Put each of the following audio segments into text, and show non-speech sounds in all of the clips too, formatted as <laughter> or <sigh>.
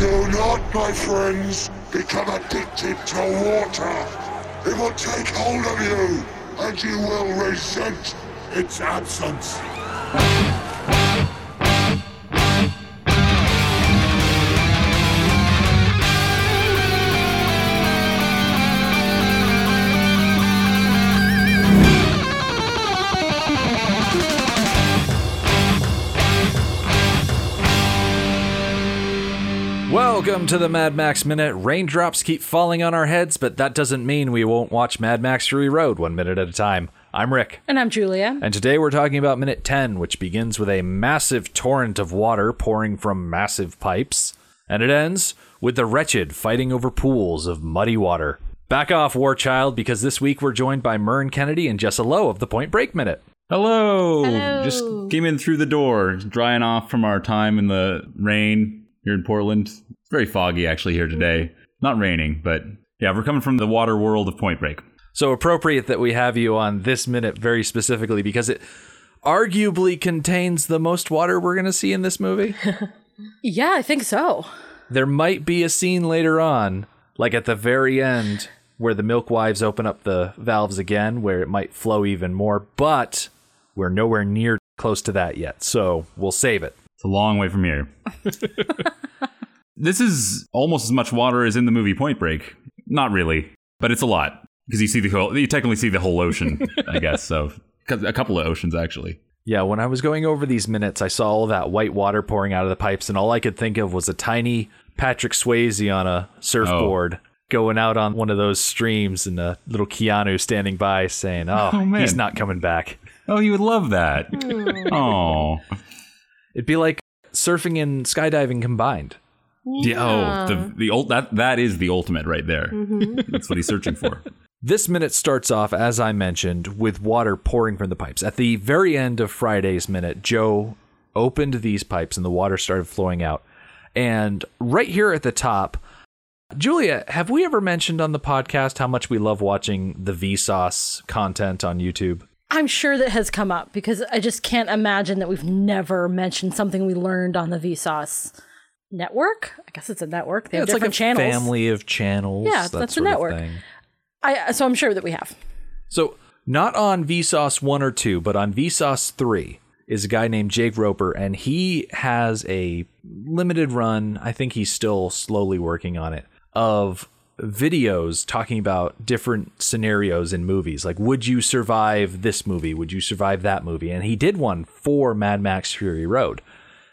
Do not, my friends, become addicted to water. It will take hold of you, and you will resent its absence. Welcome to the Mad Max Minute. Raindrops keep falling on our heads, but that doesn't mean we won't watch Mad Max Fury Road one minute at a time. I'm Rick. And I'm Julia. And today we're talking about minute 10, which begins with a massive torrent of water pouring from massive pipes, and it ends with the wretched fighting over pools of muddy water. Back off, War Child, because this week we're joined by Mern Kennedy and Jessa Lowe of the Point Break Minute. Hello. Hello. Just came in through the door, drying off from our time in the rain here in Portland. It's very foggy actually here today. Not raining, but yeah, we're coming from the water world of Point Break. So appropriate that we have you on this minute very specifically because it arguably contains the most water we're going to see in this movie. <laughs> Yeah, I think so. there might be a scene later on, like at the very end, where the milk wives open up the valves again, where it might flow even more, but we're nowhere near close to that yet. So we'll save it. It's a long way from here. <laughs> this is almost as much water as in the movie Point Break. Not really, but it's a lot because you see the whole. You technically see the whole ocean, I <laughs> guess. So a couple of oceans actually. Yeah, when I was going over these minutes, I saw all that white water pouring out of the pipes, and all I could think of was a tiny Patrick Swayze on a surfboard oh. going out on one of those streams, and a little Keanu standing by saying, "Oh, Oh, man. he's not coming back." Oh, you would love that. oh, It'd be like surfing and skydiving combined. Yeah. Oh, the the ult that that is the ultimate right there. Mm-hmm. <laughs> That's what he's searching for. <laughs> This minute starts off, as I mentioned, with water pouring from the pipes. At the very end of Friday's minute, Joe opened these pipes and the water started flowing out. And right here at the top, Julia, have we ever mentioned on the podcast how much we love watching the Vsauce content on YouTube? I'm sure that has come up because I just can't imagine that we've never mentioned something we learned on the Vsauce network. I guess it's a network. They have it's like a different channels. family of channels. Yeah, that that's a network. thing. I uh, so I'm sure that we have. So, not on Vsauce 1 or 2, but on Vsauce 3 is a guy named Jake Roper, and he has a limited run. I think he's still slowly working on it of videos talking about different scenarios in movies. Like, would you survive this movie? Would you survive that movie? And he did one for Mad Max Fury Road.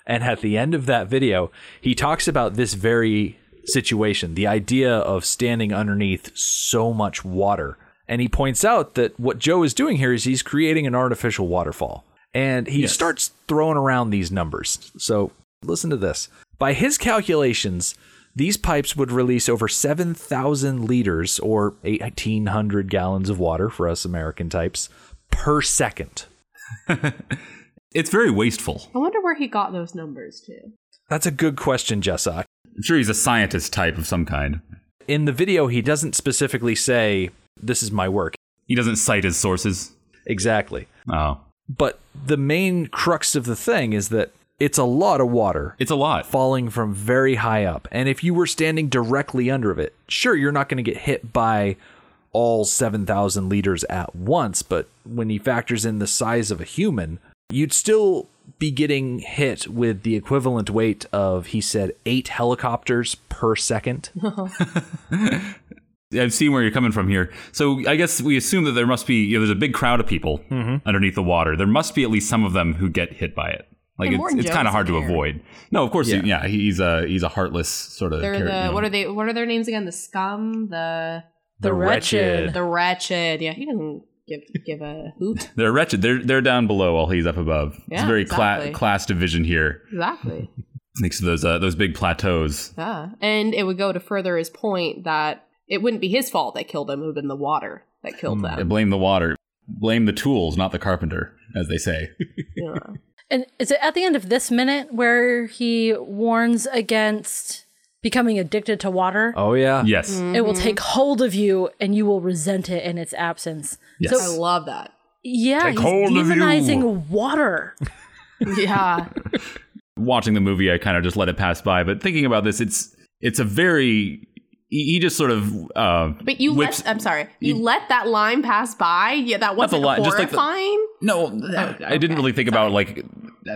And at the end of that video, he talks about this very situation the idea of standing underneath so much water. And he points out that what Joe is doing here is he's creating an artificial waterfall. And he Yes. starts throwing around these numbers. So listen to this. By his calculations, these pipes would release over 7,000 liters or 1,800 gallons of water for us American types per second. <laughs> It's very wasteful. I wonder where he got those numbers to. That's a good question, Jessa. I'm sure he's a scientist type of some kind. In the video, he doesn't specifically say, This is my work. He doesn't cite his sources. Exactly. Oh, But the main crux of the thing is that it's a lot of water it's a lot. falling from very high up. And if you were standing directly under it, sure, you're not going to get hit by all 7,000 liters at once. But when he factors in the size of a human, you'd still be getting hit with the equivalent weight of, he said, eight helicopters per second. <laughs> <laughs> I've seen where you're coming from here. So I guess we assume that there must be you know, there's a big crowd of people mm-hmm. underneath the water. There must be at least some of them who get hit by it. Like And it's, it's kind of hard to in avoid. No, of course, Yeah. yeah, yeah he's a he's a heartless sort of. They're char- the you know. what are they? What are their names again? The scum, the The wretched. the wretched. Yeah, he doesn't give give a hoot. <laughs> They're wretched. They're they're down below while he's up above. it's Yeah, a very exactly. cla- class division here Exactly. <laughs> next to those uh, those big plateaus. Yeah, and it would go to further his point that it wouldn't be his fault that killed him. It would have been the water that killed I them. blame the water. Blame the tools, not the carpenter, as they say. <laughs> Yeah. And is it at the end of this minute where he warns against becoming addicted to water? Oh, yeah. yes. It will take hold of you and you will resent it in its absence. Yes. I love that. Yeah, Take he's hold of you. demonizing water. <laughs> Yeah. Watching the movie, I kind of just let it pass by. But thinking about this, it's it's a very he he just sort of uh, But you whips- let I'm sorry. You, you- let that line pass by? Yeah, that wasn't line, just like the- horrifying? No, I, I didn't really think about like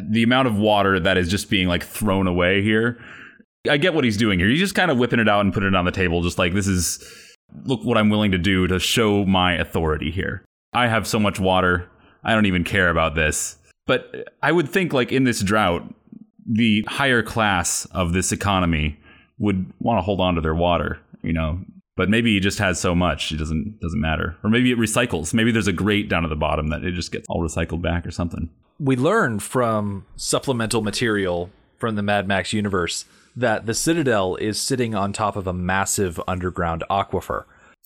the amount of water that is just being like thrown away here. I get what he's doing here. He's just kind of whipping it out and putting it on the table, just like this is look what I'm willing to do to show my authority here. I have so much water. I don't even care about this. But I would think like in this drought, the higher class of this economy would want to hold on to their water, you know. But maybe he just has so much it doesn't doesn't matter. Or maybe it recycles. Maybe there's a grate down at the bottom that it just gets all recycled back or something. we learn from supplemental material from the Mad Max universe that the Citadel is sitting on top of a massive underground aquifer.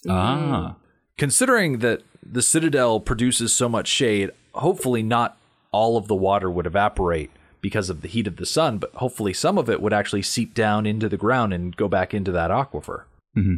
Ah. Considering that the Citadel produces so much shade, hopefully not all of the water would evaporate because of the heat of the sun, but hopefully some of it would actually seep down into the ground and go back into that aquifer.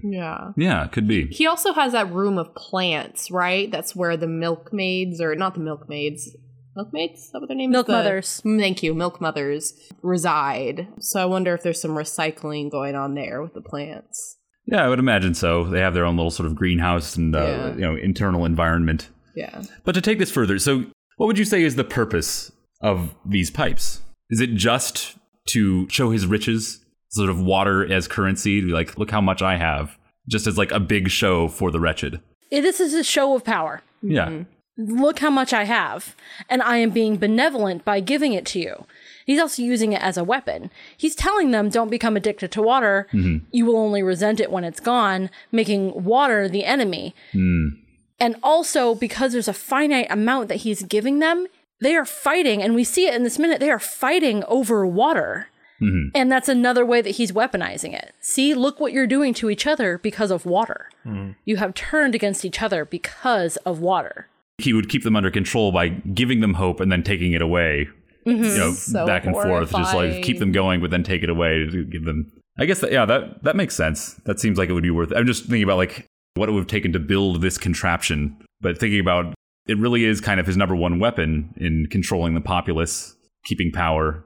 Yeah. Yeah, it could be. He also has that room of plants, right? That's where the milkmaids, or not the milkmaids, milkmaids? Is that what their name Milk is? Mothers. Thank you, milk mothers reside. So I wonder if there's some recycling going on there with the plants. Yeah, I would imagine so. They have their own little sort of greenhouse and uh, Yeah. you know internal environment. Yeah. But to take this further, so what would you say is the purpose of these pipes? Is it just to show his riches, sort of water as currency, to be like, look how much I have, just as like a big show for the wretched? It- This is a show of power. Yeah, Look how much I have, and I am being benevolent by giving it to you. He's also using it as a weapon. He's telling them, don't become addicted to water. Mm-hmm. You will only resent it when it's gone, making water the enemy. Mm. And also, because there's a finite amount that he's giving them, they are fighting, and we see it in this minute, they are fighting over water. Mm-hmm. And that's another way that he's weaponizing it. See, look what you're doing to each other because of water. Mm-hmm. You have turned against each other because of water. He would keep them under control by giving them hope and then taking it away. Mm-hmm. You know, So back and forth, just like keep them going, but then take it away to give them. I guess that yeah, that that makes sense. That seems like it would be worth. It. I'm just thinking about like what it would have taken to build this contraption, but thinking about it really is kind of his number one weapon in controlling the populace, keeping power,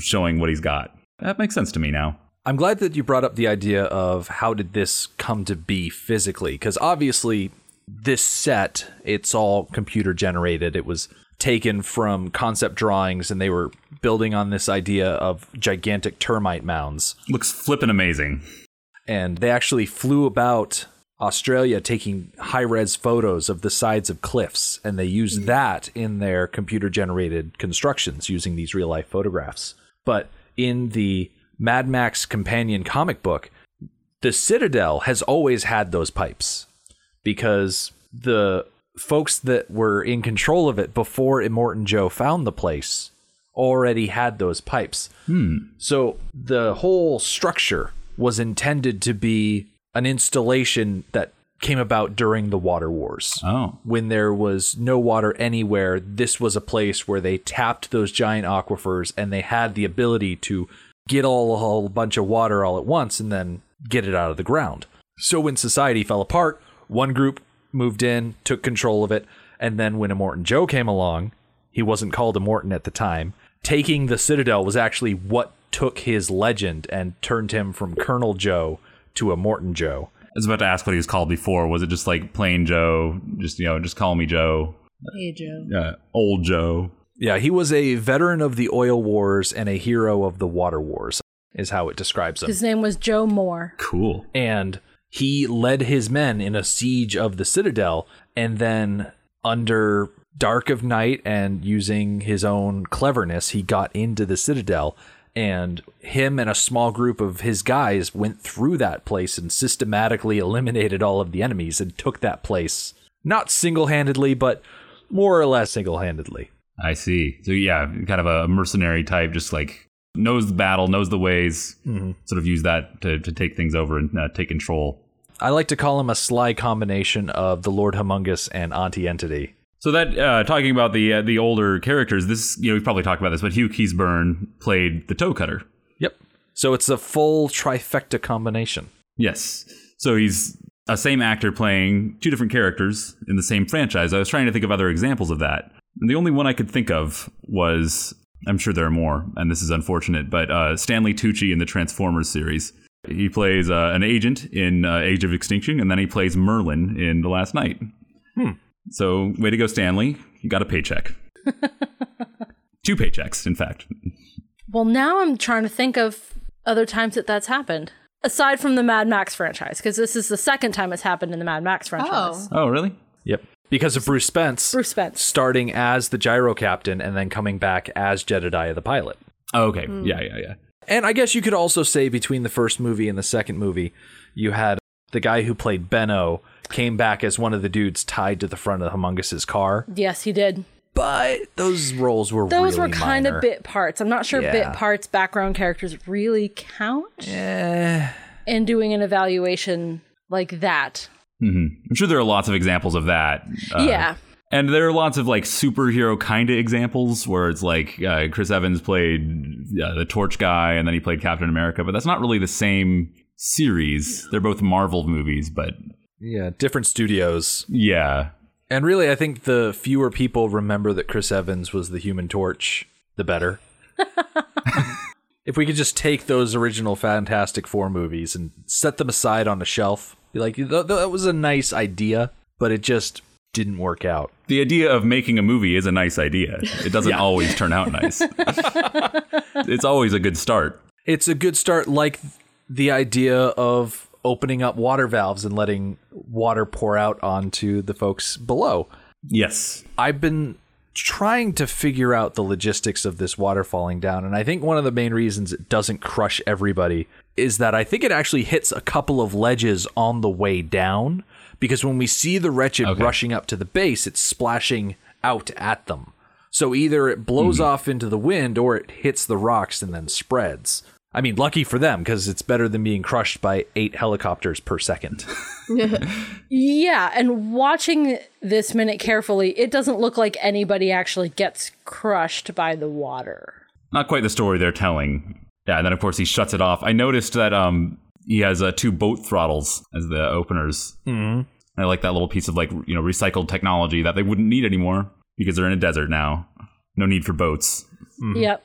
showing what he's got. That makes sense to me now. I'm glad that you brought up the idea of how did this come to be physically because obviously this set it's all computer generated. It was taken from concept drawings and they were building on this idea of gigantic termite mounds. Looks flippin' amazing. And they actually flew about Australia taking high res photos of the sides of cliffs and they used mm. that in their computer generated constructions using these real life photographs. But in the Mad Max companion comic book, the Citadel has always had those pipes because the folks that were in control of it before Immortan Joe found the place already had those pipes. Hmm. So the whole structure was intended to be an installation that came about during the water wars. Oh. When there was no water anywhere, this was a place where they tapped those giant aquifers and they had the ability to get all a whole bunch of water all at once and then get it out of the ground. So when society fell apart, one group moved in, took control of it, and then when Immortan Joe came along, he wasn't called Immortan at the time. Taking the Citadel was actually what took his legend and turned him from Colonel Joe to Immortan Joe. I was about to ask what he was called before. Was it just like plain Joe? Just you know, just call me Joe. Hey, Joe. Uh, old Joe. Yeah, he was a veteran of the oil wars and a hero of the water wars, is how it describes him. His name was Joe Moore. Cool. and he led his men in a siege of the citadel and then under dark of night and using his own cleverness he got into the citadel and him and a small group of his guys went through that place and systematically eliminated all of the enemies and took that place not single-handedly but more or less single-handedly I see. So yeah, kind of a mercenary type, just like knows the battle, knows the ways. Sort of use that to, to take things over and uh, take control. i like to call him a sly combination of the lord Humungus and Aunty Entity So that uh, talking about the uh, the older characters, this you know we've probably talked about this, but Hugh Keays-Byrne played the Toe Cutter. yep so it's a full trifecta combination Yes. So he's a same actor playing two different characters in the same franchise. I was trying to think of other examples of that. And the only one I could think of was I'm sure there are more, and this is unfortunate, but uh, Stanley Tucci in the Transformers series. He plays uh, an agent in uh, Age of Extinction, and then he plays Merlin in The Last Knight. So, way to go, Stanley. You got a paycheck. <laughs> Two paychecks, in fact. Well, now I'm trying to think of other times that that's happened. Aside from the Mad Max franchise, because this is the second time it's happened in the Mad Max franchise. Oh. Oh, really? Yep. Because of Bruce Spence Bruce Spence. starting as the gyro captain and then coming back as Jedediah the pilot. Oh, okay. Yeah, yeah, yeah. And I guess you could also say between the first movie and the second movie, you had the guy who played Benno came back as one of the dudes tied to the front of Humungus's car. Yes, he did. But those roles were Those really were kind minor. of bit parts. I'm not sure Yeah. bit parts, background characters really count Eh, in doing an evaluation like that. Hmm I'm sure there are lots of examples of that. Uh, yeah. And there are lots of like superhero kind of examples where it's like uh, Chris Evans played uh, the Torch guy and then he played Captain America, but that's not really the same series. They're both Marvel movies, but yeah, different studios. yeah. And really, I think the fewer people remember that Chris Evans was the Human Torch, the better. <laughs> if we could just take those original Fantastic Four movies and set them aside on a shelf, be like, "Th- th- that was a nice idea, but it just didn't work out. The idea of making a movie is a nice idea. It doesn't always turn out nice. <laughs> it's always a good start. It's a good start, like the idea of opening up water valves and letting water pour out onto the folks below. Yes. I've been trying to figure out the logistics of this water falling down, and I think one of the main reasons it doesn't crush everybody is that I think it actually hits a couple of ledges on the way down. Because when we see the wretched Okay. rushing up to the base, it's splashing out at them. So either it blows hmm. off into the wind or it hits the rocks and then spreads. I mean, lucky for them because it's better than being crushed by eight helicopters per second. <laughs> Yeah, and watching this minute carefully, it doesn't look like anybody actually gets crushed by the water. Not quite the story they're telling. Yeah, and then of course he shuts it off. I noticed that um he has uh, two boat throttles as the openers. Mm-hmm. I like that little piece of like you know recycled technology that they wouldn't need anymore because they're in a desert now. No need for boats. Yep.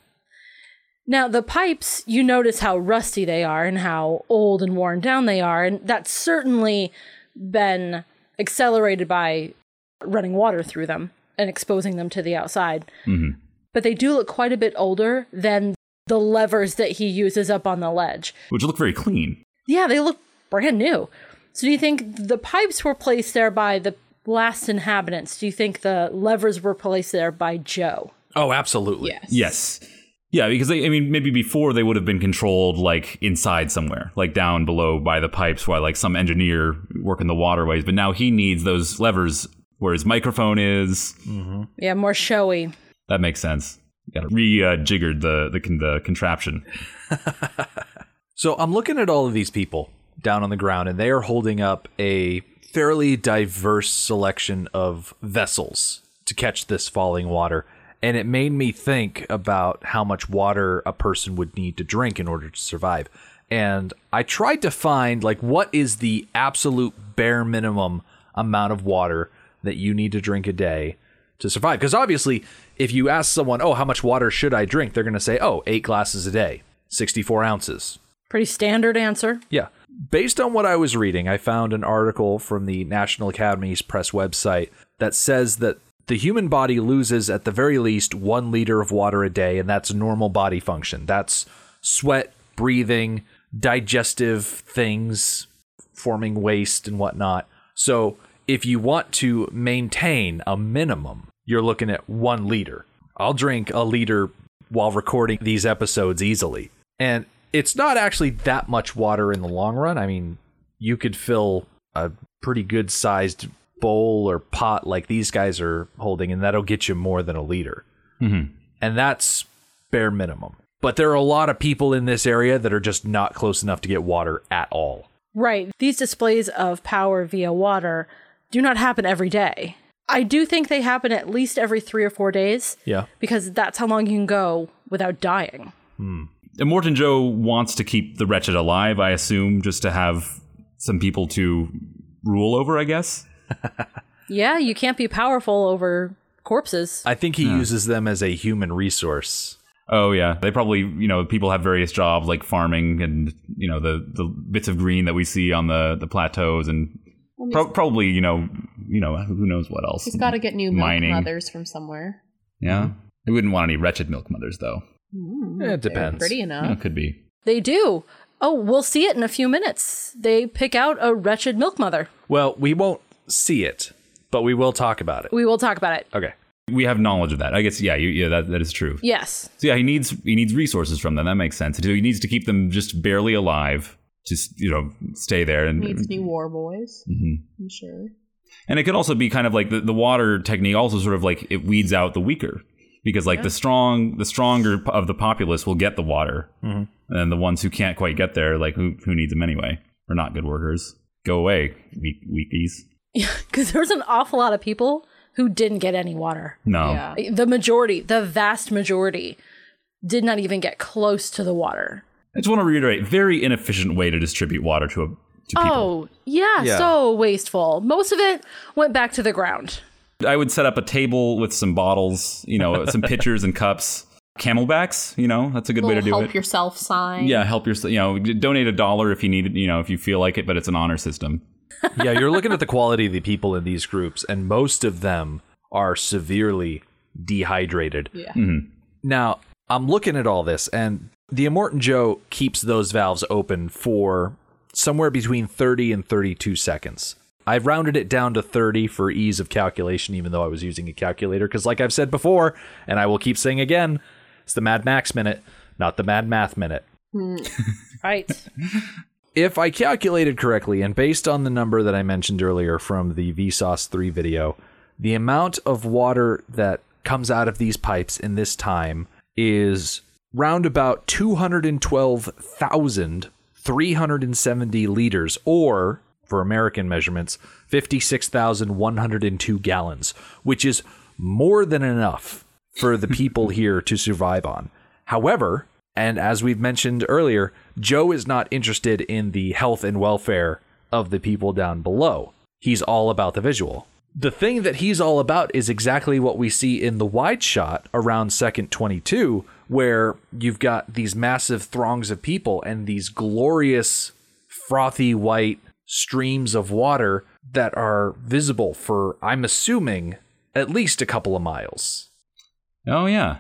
Now, the pipes, you notice how rusty they are and how old and worn down they are, and that's certainly been accelerated by running water through them and exposing them to the outside. Mm-hmm. But they do look quite a bit older than the levers that he uses up on the ledge. Which look very clean. Yeah, they look brand new. So do you think the pipes were placed there by the last inhabitants? Do you think the levers were placed there by Joe? Oh, absolutely. Yes. Yes. Yeah, because they, I mean, maybe before they would have been controlled like inside somewhere, like down below by the pipes, while like some engineer working the waterways. But now he needs those levers where his microphone is. Mm-hmm. Yeah, more showy. That makes sense. Got to re-jiggered the the the contraption. <laughs> So I'm looking at all of these people down on the ground, and they are holding up a fairly diverse selection of vessels to catch this falling water. And it made me think about how much water a person would need to drink in order to survive. And I tried to find, like, what is the absolute bare minimum amount of water that you need to drink a day to survive? Because obviously, if you ask someone, oh, how much water should I drink? They're going to say, oh, eight glasses a day, 64 ounces. Pretty standard answer. Yeah. Based on what I was reading, I found an article from the National Academy's press website that says that the human body loses at the very least one liter of water a day, and that's normal body function. That's sweat, breathing, digestive things, forming waste and whatnot. So if you want to maintain a minimum, you're looking at one liter. I'll drink a liter while recording these episodes easily. And it's not actually that much water in the long run. I mean, you could fill a pretty good sized bowl or pot like these guys are holding, and that'll get you more than a liter. Mhm. And that's bare minimum. But there are a lot of people in this area that are just not close enough to get water at all. Right. These displays of power via water do not happen every day. I do think they happen at least every three or four days Yeah. because that's how long you can go without dying. And Morton Joe wants to keep the wretched alive, I assume, just to have some people to rule over, I guess. Yeah, you can't be powerful over corpses. I think he uses them as a human resource. Oh yeah, they probably you know people have various jobs like farming and you know the the bits of green that we see on the the plateaus and pro- probably you know you know who knows what else. He's got to get new milk Mining. mothers from somewhere. Yeah, they wouldn't want any wretched milk mothers though. Mm, It depends. Pretty Yeah, enough. it could be. They do. Oh, we'll see it in a few minutes. They pick out a wretched milk mother. Well, we won't see it, but we will talk about it. We will talk about it. Okay. We have knowledge of that. I guess yeah, you, yeah, that that is true. Yes. So yeah, he needs he needs resources from them. That makes sense. He needs to keep them just barely alive, just you know, stay there and Needs new war boys. Mhm. I'm sure. And it could also be kind of like the, the water technique also sort of like it weeds out the weaker because like the strong the stronger of the populace will get the water and the ones who can't quite get there like who who needs them anyway are not good workers go away weak weakies Because <laughs> there's an awful lot of people who didn't get any water. no Yeah. The majority, the vast majority, did not even get close to the water. I just want to reiterate very inefficient way to distribute water to a to Oh, yeah, Yeah. so wasteful. Most of it went back to the ground. I would set up a table with some bottles you know some <laughs> pitchers and cups camelbacks you know that's a good way to do help it Help yourself sign. yeah help yourself you know donate a dollar if you need it you know if you feel like it but it's an honor system yeah, you're looking at the quality of the people in these groups, and most of them are severely dehydrated. Yeah. Mm-hmm. Now, I'm looking at all this, and the Immortan Joe keeps those valves open for somewhere between 30 and 32 seconds. I've rounded it down to 30 for ease of calculation, even though I was using a calculator, because, like I've said before, and I will keep saying again, it's the Mad Max minute, not the Mad Math minute. Mm. <laughs> Right. <laughs> if I calculated correctly, and based on the number that I mentioned earlier from the Vsauce 3 video, the amount of water that comes out of these pipes in this time is round about 212,370 liters, or for American measurements, 56,102 gallons, which is more than enough for the people <laughs> here to survive on. However, and as we've mentioned earlier, Joe is not interested in the health and welfare of the people down below. He's all about the visual. The thing that he's all about is exactly what we see in the wide shot around second 22, where you've got these massive throngs of people and these glorious, frothy white streams of water that are visible for, I'm assuming, at least a couple of miles. oh yeah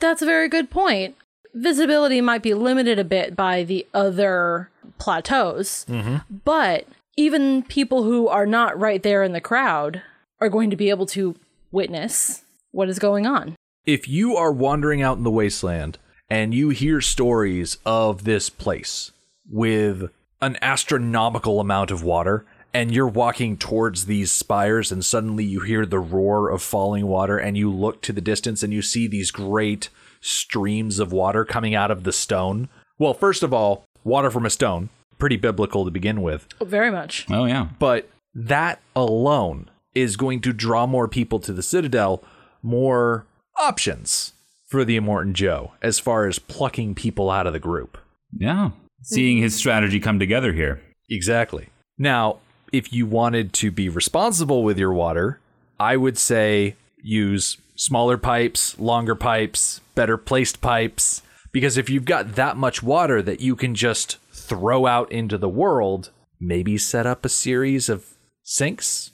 That's a very good point. Visibility might be limited a bit by the other plateaus, mm-hmm. but even people who are not right there in the crowd are going to be able to witness what is going on. if you are wandering out in the wasteland and you hear stories of this place with an astronomical amount of water and you're walking towards these spires and suddenly you hear the roar of falling water and you look to the distance and you see these great streams of water coming out of the stone well first of all water from a stone pretty biblical to begin with Oh, Very much. oh yeah but that alone is going to draw more people to the Citadel, more options for the Immortan Joe as far as plucking people out of the group. yeah seeing his strategy come together here Exactly. Now, if you wanted to be responsible with your water, I would say use smaller pipes, longer pipes, better placed pipes. Because if you've got that much water that you can just throw out into the world, maybe set up a series of sinks,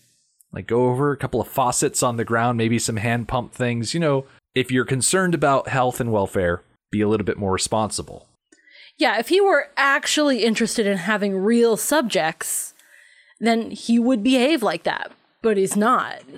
like go over a couple of faucets on the ground, maybe some hand pump things. You know, if you're concerned about health and welfare, be a little bit more responsible. Yeah, if he were actually interested in having real subjects, then he would behave like that. But he's not. <laughs>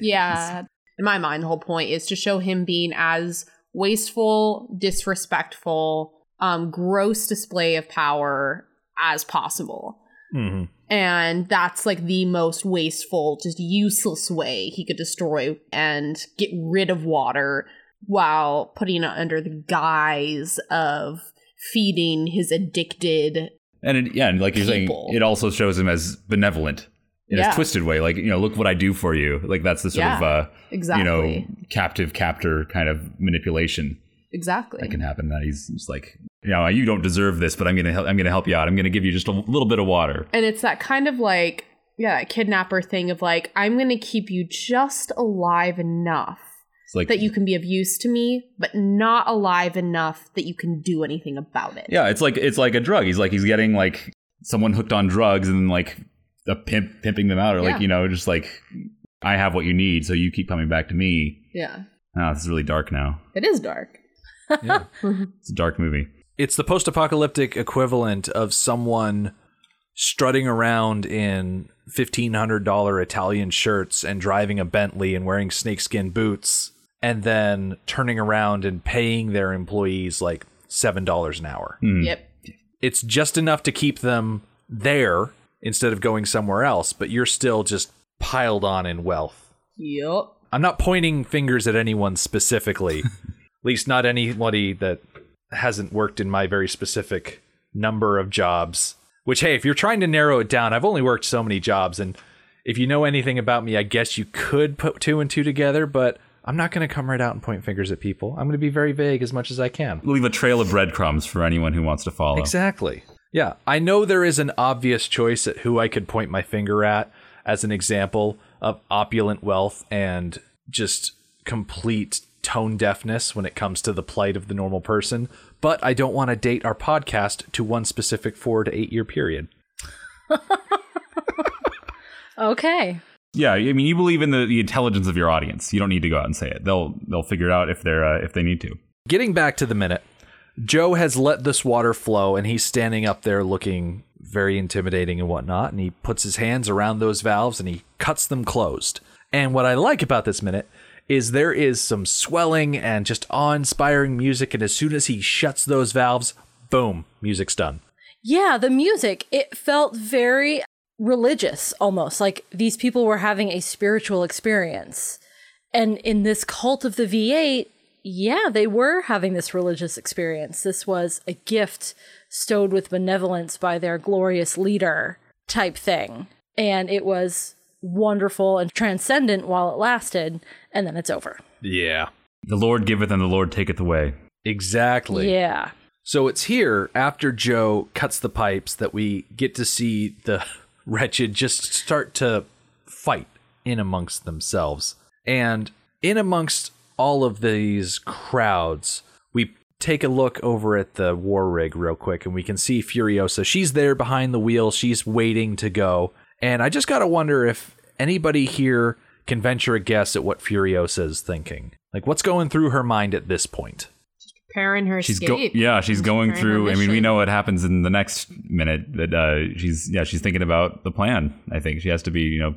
Yeah. In my mind, the whole point is to show him being as wasteful, disrespectful, um, gross display of power as possible. Mm-hmm. And that's like the most wasteful, just useless way he could destroy and get rid of water while putting it under the guise of feeding his addicted. And it, yeah, and like you're saying, it also shows him as benevolent in Yeah. a twisted way. Like you know, look what I do for you. Like that's the sort of uh, exactly. you know captive captor kind of manipulation Exactly. that can happen. That he's just like, you know, you don't deserve this, but I'm gonna help. I'm gonna help you out. I'm gonna give you just a little bit of water. And it's that kind of like, yeah, kidnapper thing of like, I'm going to keep you just alive enough like that you can be of use to me, but not alive enough that you can do anything about it. Yeah, it's like it's like a drug. He's like he's getting like someone hooked on drugs and like a pimp pimping them out, or like you know, just like I have what you need, so you keep coming back to me. Yeah. Oh, this is really dark now. It is dark. <laughs> It's a dark movie. It's the post apocalyptic equivalent of someone strutting around in $1,500 Italian shirts and driving a Bentley and wearing snakeskin boots and then turning around and paying their employees like $7 an hour. Hmm. Yep. It's just enough to keep them there instead of going somewhere else, but you're still just piled on in wealth. Yep. I'm not pointing fingers at anyone specifically, <laughs> at least not anybody that hasn't worked in my very specific number of jobs. Which, hey, if you're trying to narrow it down, I've only worked so many jobs, and if you know anything about me, I guess you could put two and two together, but I'm not going to come right out and point fingers at people. I'm going to be very vague as much as I can. Leave a trail of breadcrumbs for anyone who wants to follow. Exactly. Yeah, I know there is an obvious choice at who I could point my finger at as an example of opulent wealth and just complete tone deafness when it comes to the plight of the normal person, but I don't want to date our podcast to one specific 4 to 8 year period. <laughs> Okay. Yeah, I mean, you believe in the, the intelligence of your audience. You don't need to go out and say it. They'll they'll figure it out if they're uh, if they need to. Getting back to the minute, Joe has let this water flow and he's standing up there looking very intimidating and whatnot. And he puts his hands around those valves and he cuts them closed. And what I like about this minute is there is some swelling and just awe inspiring music. And as soon as he shuts those valves, boom, music's done. Yeah, the music, it felt very religious almost. Like these people were having a spiritual experience. And in this cult of the V8, yeah, they were having this religious experience. This was a gift stowed with benevolence by their glorious leader type thing. And it was wonderful and transcendent while it lasted, and then it's over. Yeah. The Lord giveth and the Lord taketh away. Exactly. Yeah. So it's here after Joe cuts the pipes that we get to see the <laughs> wretched just start to fight in amongst themselves. And in amongst all of these crowds, we take a look over at the war rig real quick and we can see Furiosa. She's there behind the wheel, she's waiting to go. And I just got to wonder if anybody here can venture a guess at what Furiosa is thinking. Like, what's going through her mind at this point? Preparing her She's go- yeah, she's going through. I mean, we know what happens in the next minute. That uh, she's yeah, she's thinking about the plan. I think she has to be you know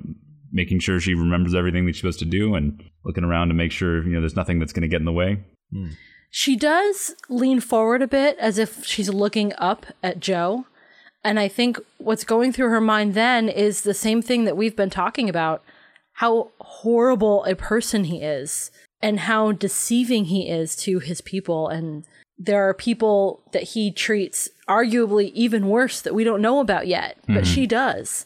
making sure she remembers everything that she's supposed to do and looking around to make sure you know there's nothing that's going to get in the way. Hmm. She does lean forward a bit as if she's looking up at Joe. And I think what's going through her mind then is the same thing that we've been talking about how horrible a person he is and how deceiving he is to his people. And there are people that he treats arguably even worse that we don't know about yet, but mm-hmm. she does.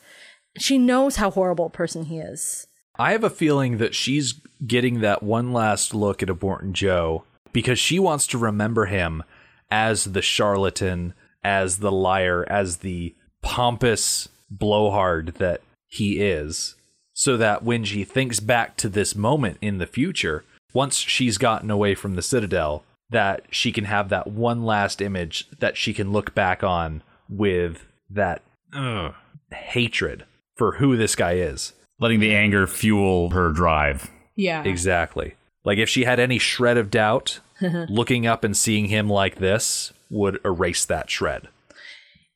She knows how horrible a person he is. I have a feeling that she's getting that one last look at Immortan Joe because she wants to remember him as the charlatan, as the liar, as the pompous blowhard that he is. So that when she thinks back to this moment in the future, once she's gotten away from the Citadel, that she can have that one last image that she can look back on with that ugh, hatred for who this guy is. Letting the anger fuel her drive. Yeah. Exactly. Like if she had any shred of doubt, <laughs> looking up and seeing him like this would erase that shred.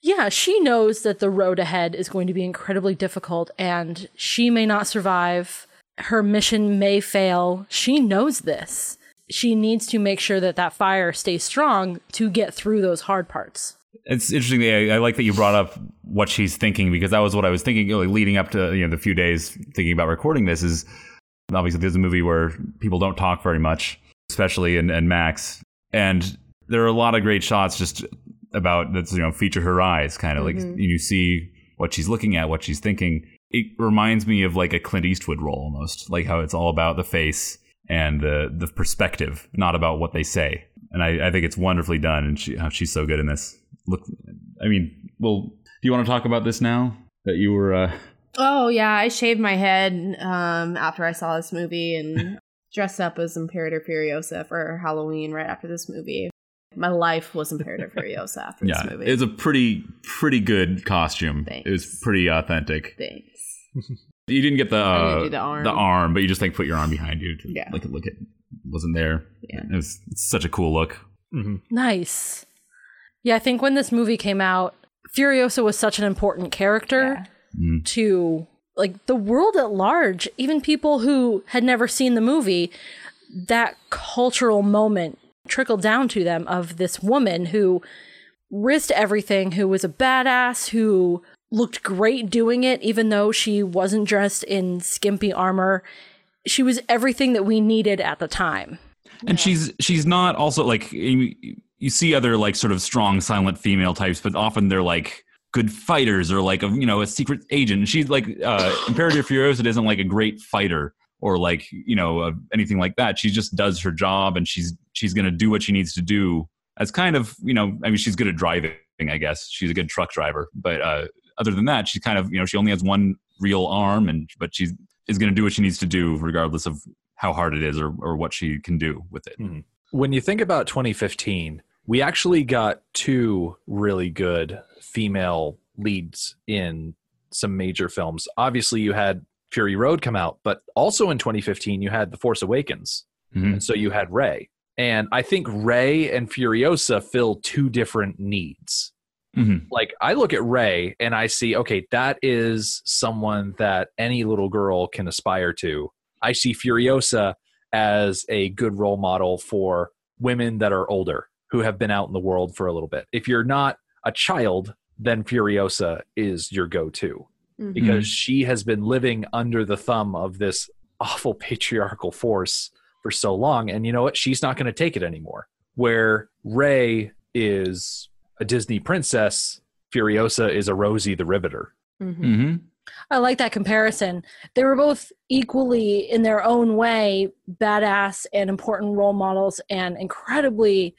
Yeah, she knows that the road ahead is going to be incredibly difficult and she may not survive. Her mission may fail. She knows this. She needs to make sure that that fire stays strong to get through those hard parts. It's interesting. I, I like that you brought up what she's thinking because that was what I was thinking know, leading up to you know the few days thinking about recording this. Is obviously there's a movie where people don't talk very much, especially in, in Max, and there are a lot of great shots just about that's you know feature her eyes, kind of like mm-hmm. you see what she's looking at, what she's thinking. It reminds me of like a Clint Eastwood role almost, like how it's all about the face and the the perspective, not about what they say. And I, I think it's wonderfully done, and she, how she's so good in this. Look, I mean, well, do you want to talk about this now that you were? Uh, Oh yeah, I shaved my head um, after I saw this movie, and <laughs> dressed up as Imperator Furiosa for Halloween right after this movie. My life was Imperator Furiosa after <laughs> Yeah, this movie. it was a pretty pretty good costume. It was pretty authentic. Thanks. <laughs> You didn't get the I didn't uh, do the arm. arm, but you just like put your arm behind you to Yeah. like look at wasn't there. Yeah. It was it's such a cool look. Nice. Yeah, I think when this movie came out, Furiosa was such an important character Yeah. Mm. to like the world at large, even people who had never seen the movie, that cultural moment trickled down to them of this woman who risked everything, who was a badass, who looked great doing it, even though she wasn't dressed in skimpy armor. She was everything that we needed at the time. And she's she's not also like you, see other like sort of strong silent female types, but often they're like good fighters or like a you know a secret agent. And she's like uh, <laughs> Imperator Furiosa isn't like a great fighter or like you know uh, anything like that. She just does her job and she's she's gonna do what she needs to do. As kind of you know I mean she's good at driving. I guess she's a good truck driver, but uh, other than that, she's kind of you know she only has one real arm and but she's is going to do what she needs to do regardless of how hard it is or, or what she can do with it. When you think about 2015, we actually got two really good female leads in some major films. Obviously, you had Fury Road come out, but also in 2015, you had The Force Awakens. Mhm. And so you had Rey. And I think Rey and Furiosa fill two different needs. Mhm. Like, I look at Rey and I see, okay, that is someone that any little girl can aspire to. I see Furiosa as a good role model for women that are older who have been out in the world for a little bit. If you're not a child, then Furiosa is your go to Mhm. because she has been living under the thumb of this awful <laughs> patriarchal force for so long. And you know what? She's not going to take it anymore. Where Rey is a Disney princess, Furiosa is a Rosie the Riveter. Mhm. Mhm. I like that comparison. They were both equally, in their own way, badass and important role models and incredibly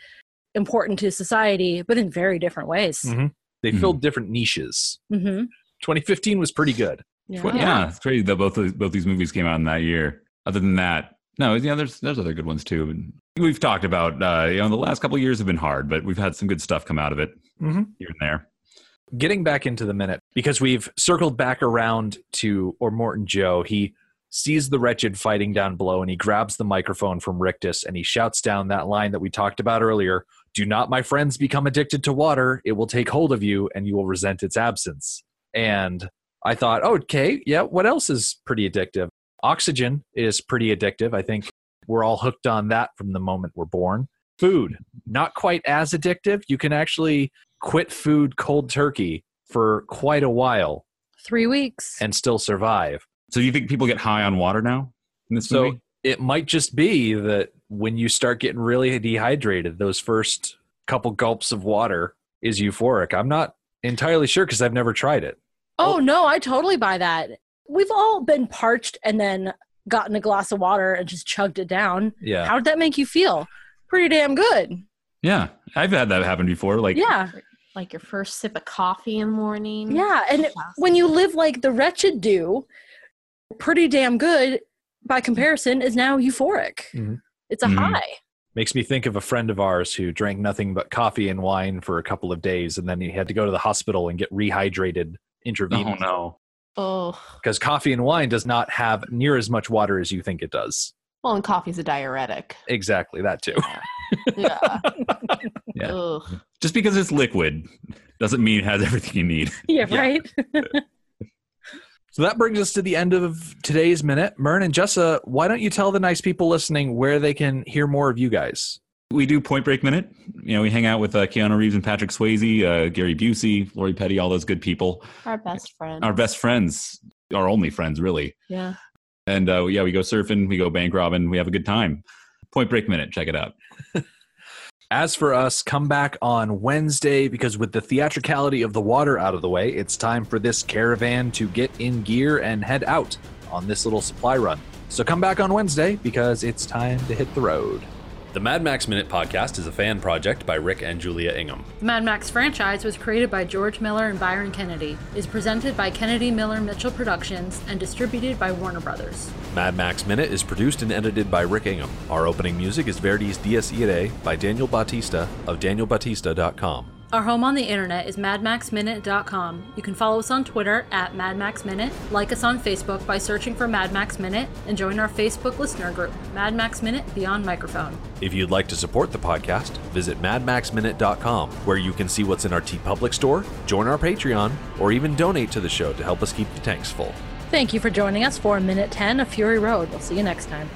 important to society, but in very different ways. Mhm. They Mhm. filled different niches. hmm 2015 was pretty good. Well, yeah. it's crazy that both both these movies came out in that year. Other than that, no, yeah, there's there's other good ones too. We've talked about uh, you know the last couple of years have been hard, but we've had some good stuff come out of it Mhm. here and there. Getting back into the minute because we've circled back around to Immortan Joe. He sees the wretched fighting down below and he grabs the microphone from Rictus and he shouts down that line that we talked about earlier Do not, my friends, become addicted to water. It will take hold of you and you will resent its absence. And I thought, okay, yeah, what else is pretty addictive? Oxygen is pretty addictive. I think we're all hooked on that from the moment we're born. Food, not quite as addictive. You can actually quit food cold turkey for quite a while Three weeks. and still survive. So you think people get high on water now in this So movie? it might just be that when you start getting really dehydrated, those first couple gulps of water is euphoric. I'm not entirely sure because I've never tried it. oh, no, I totally buy that. We've all been parched and then gotten a glass of water and just chugged it down. Yeah. How did that make you feel? Pretty damn good. Yeah, I've had that happen before. Like, Yeah. Like your first sip of coffee in the morning. Yeah. And when you live like the wretched do, pretty damn good by comparison is now euphoric. Mhm. It's a Mhm. high. Makes me think of a friend of ours who drank nothing but coffee and wine for a couple of days and then he had to go to the hospital and get rehydrated intravenously. oh no, Oh, Because coffee and wine does not have near as much water as you think it does. well, and coffee's a diuretic. Exactly, that too. Yeah. <laughs> Yeah. Ugh. just because it's liquid doesn't mean it has everything you need. <laughs> Yeah, Yeah. right? <laughs> So that brings us to the end of today's minute. Mern and Jessa, why don't you tell the nice people listening where they can hear more of you guys? We do Point Break Minute. You know, we hang out with uh, Keanu Reeves and Patrick Swayze, uh, Gary Busey, Lori Petty, all those good people. Our best friends. Our best friends, our only friends, really. yeah. And uh, yeah, we go surfing, we go bank robbing, we have a good time. Point Break Minute, check it out. <laughs> As for us, come back on Wednesday because with the theatricality of the water out of the way, it's time for this caravan to get in gear and head out on this little supply run. So come back on Wednesday because it's time to hit the road. The Mad Max Minute podcast is a fan project by Rick and Julia Ingham. The Mad Max franchise was created by George Miller and Byron Kennedy, is presented by Kennedy Miller Mitchell Productions, and distributed by Warner Brothers. Mad Max Minute is produced and edited by Rick Ingham. Our opening music is Verdi's Dies Irae by Daniel Bautista of danielbautista.com. Our home on the internet is madmaxminute.com. You can follow us on Twitter at madmaxminute, like us on Facebook by searching for Mad Max Minute, and join our Facebook listener group, Mad Max Minute Beyond Microphone. If you'd like to support the podcast, visit madmaxminute.com, where you can see what's in our TeePublic store, join our Patreon, or even donate to the show to help us keep the tanks full. Thank you for joining us for Minute 10 of Fury Road. We'll see you next time.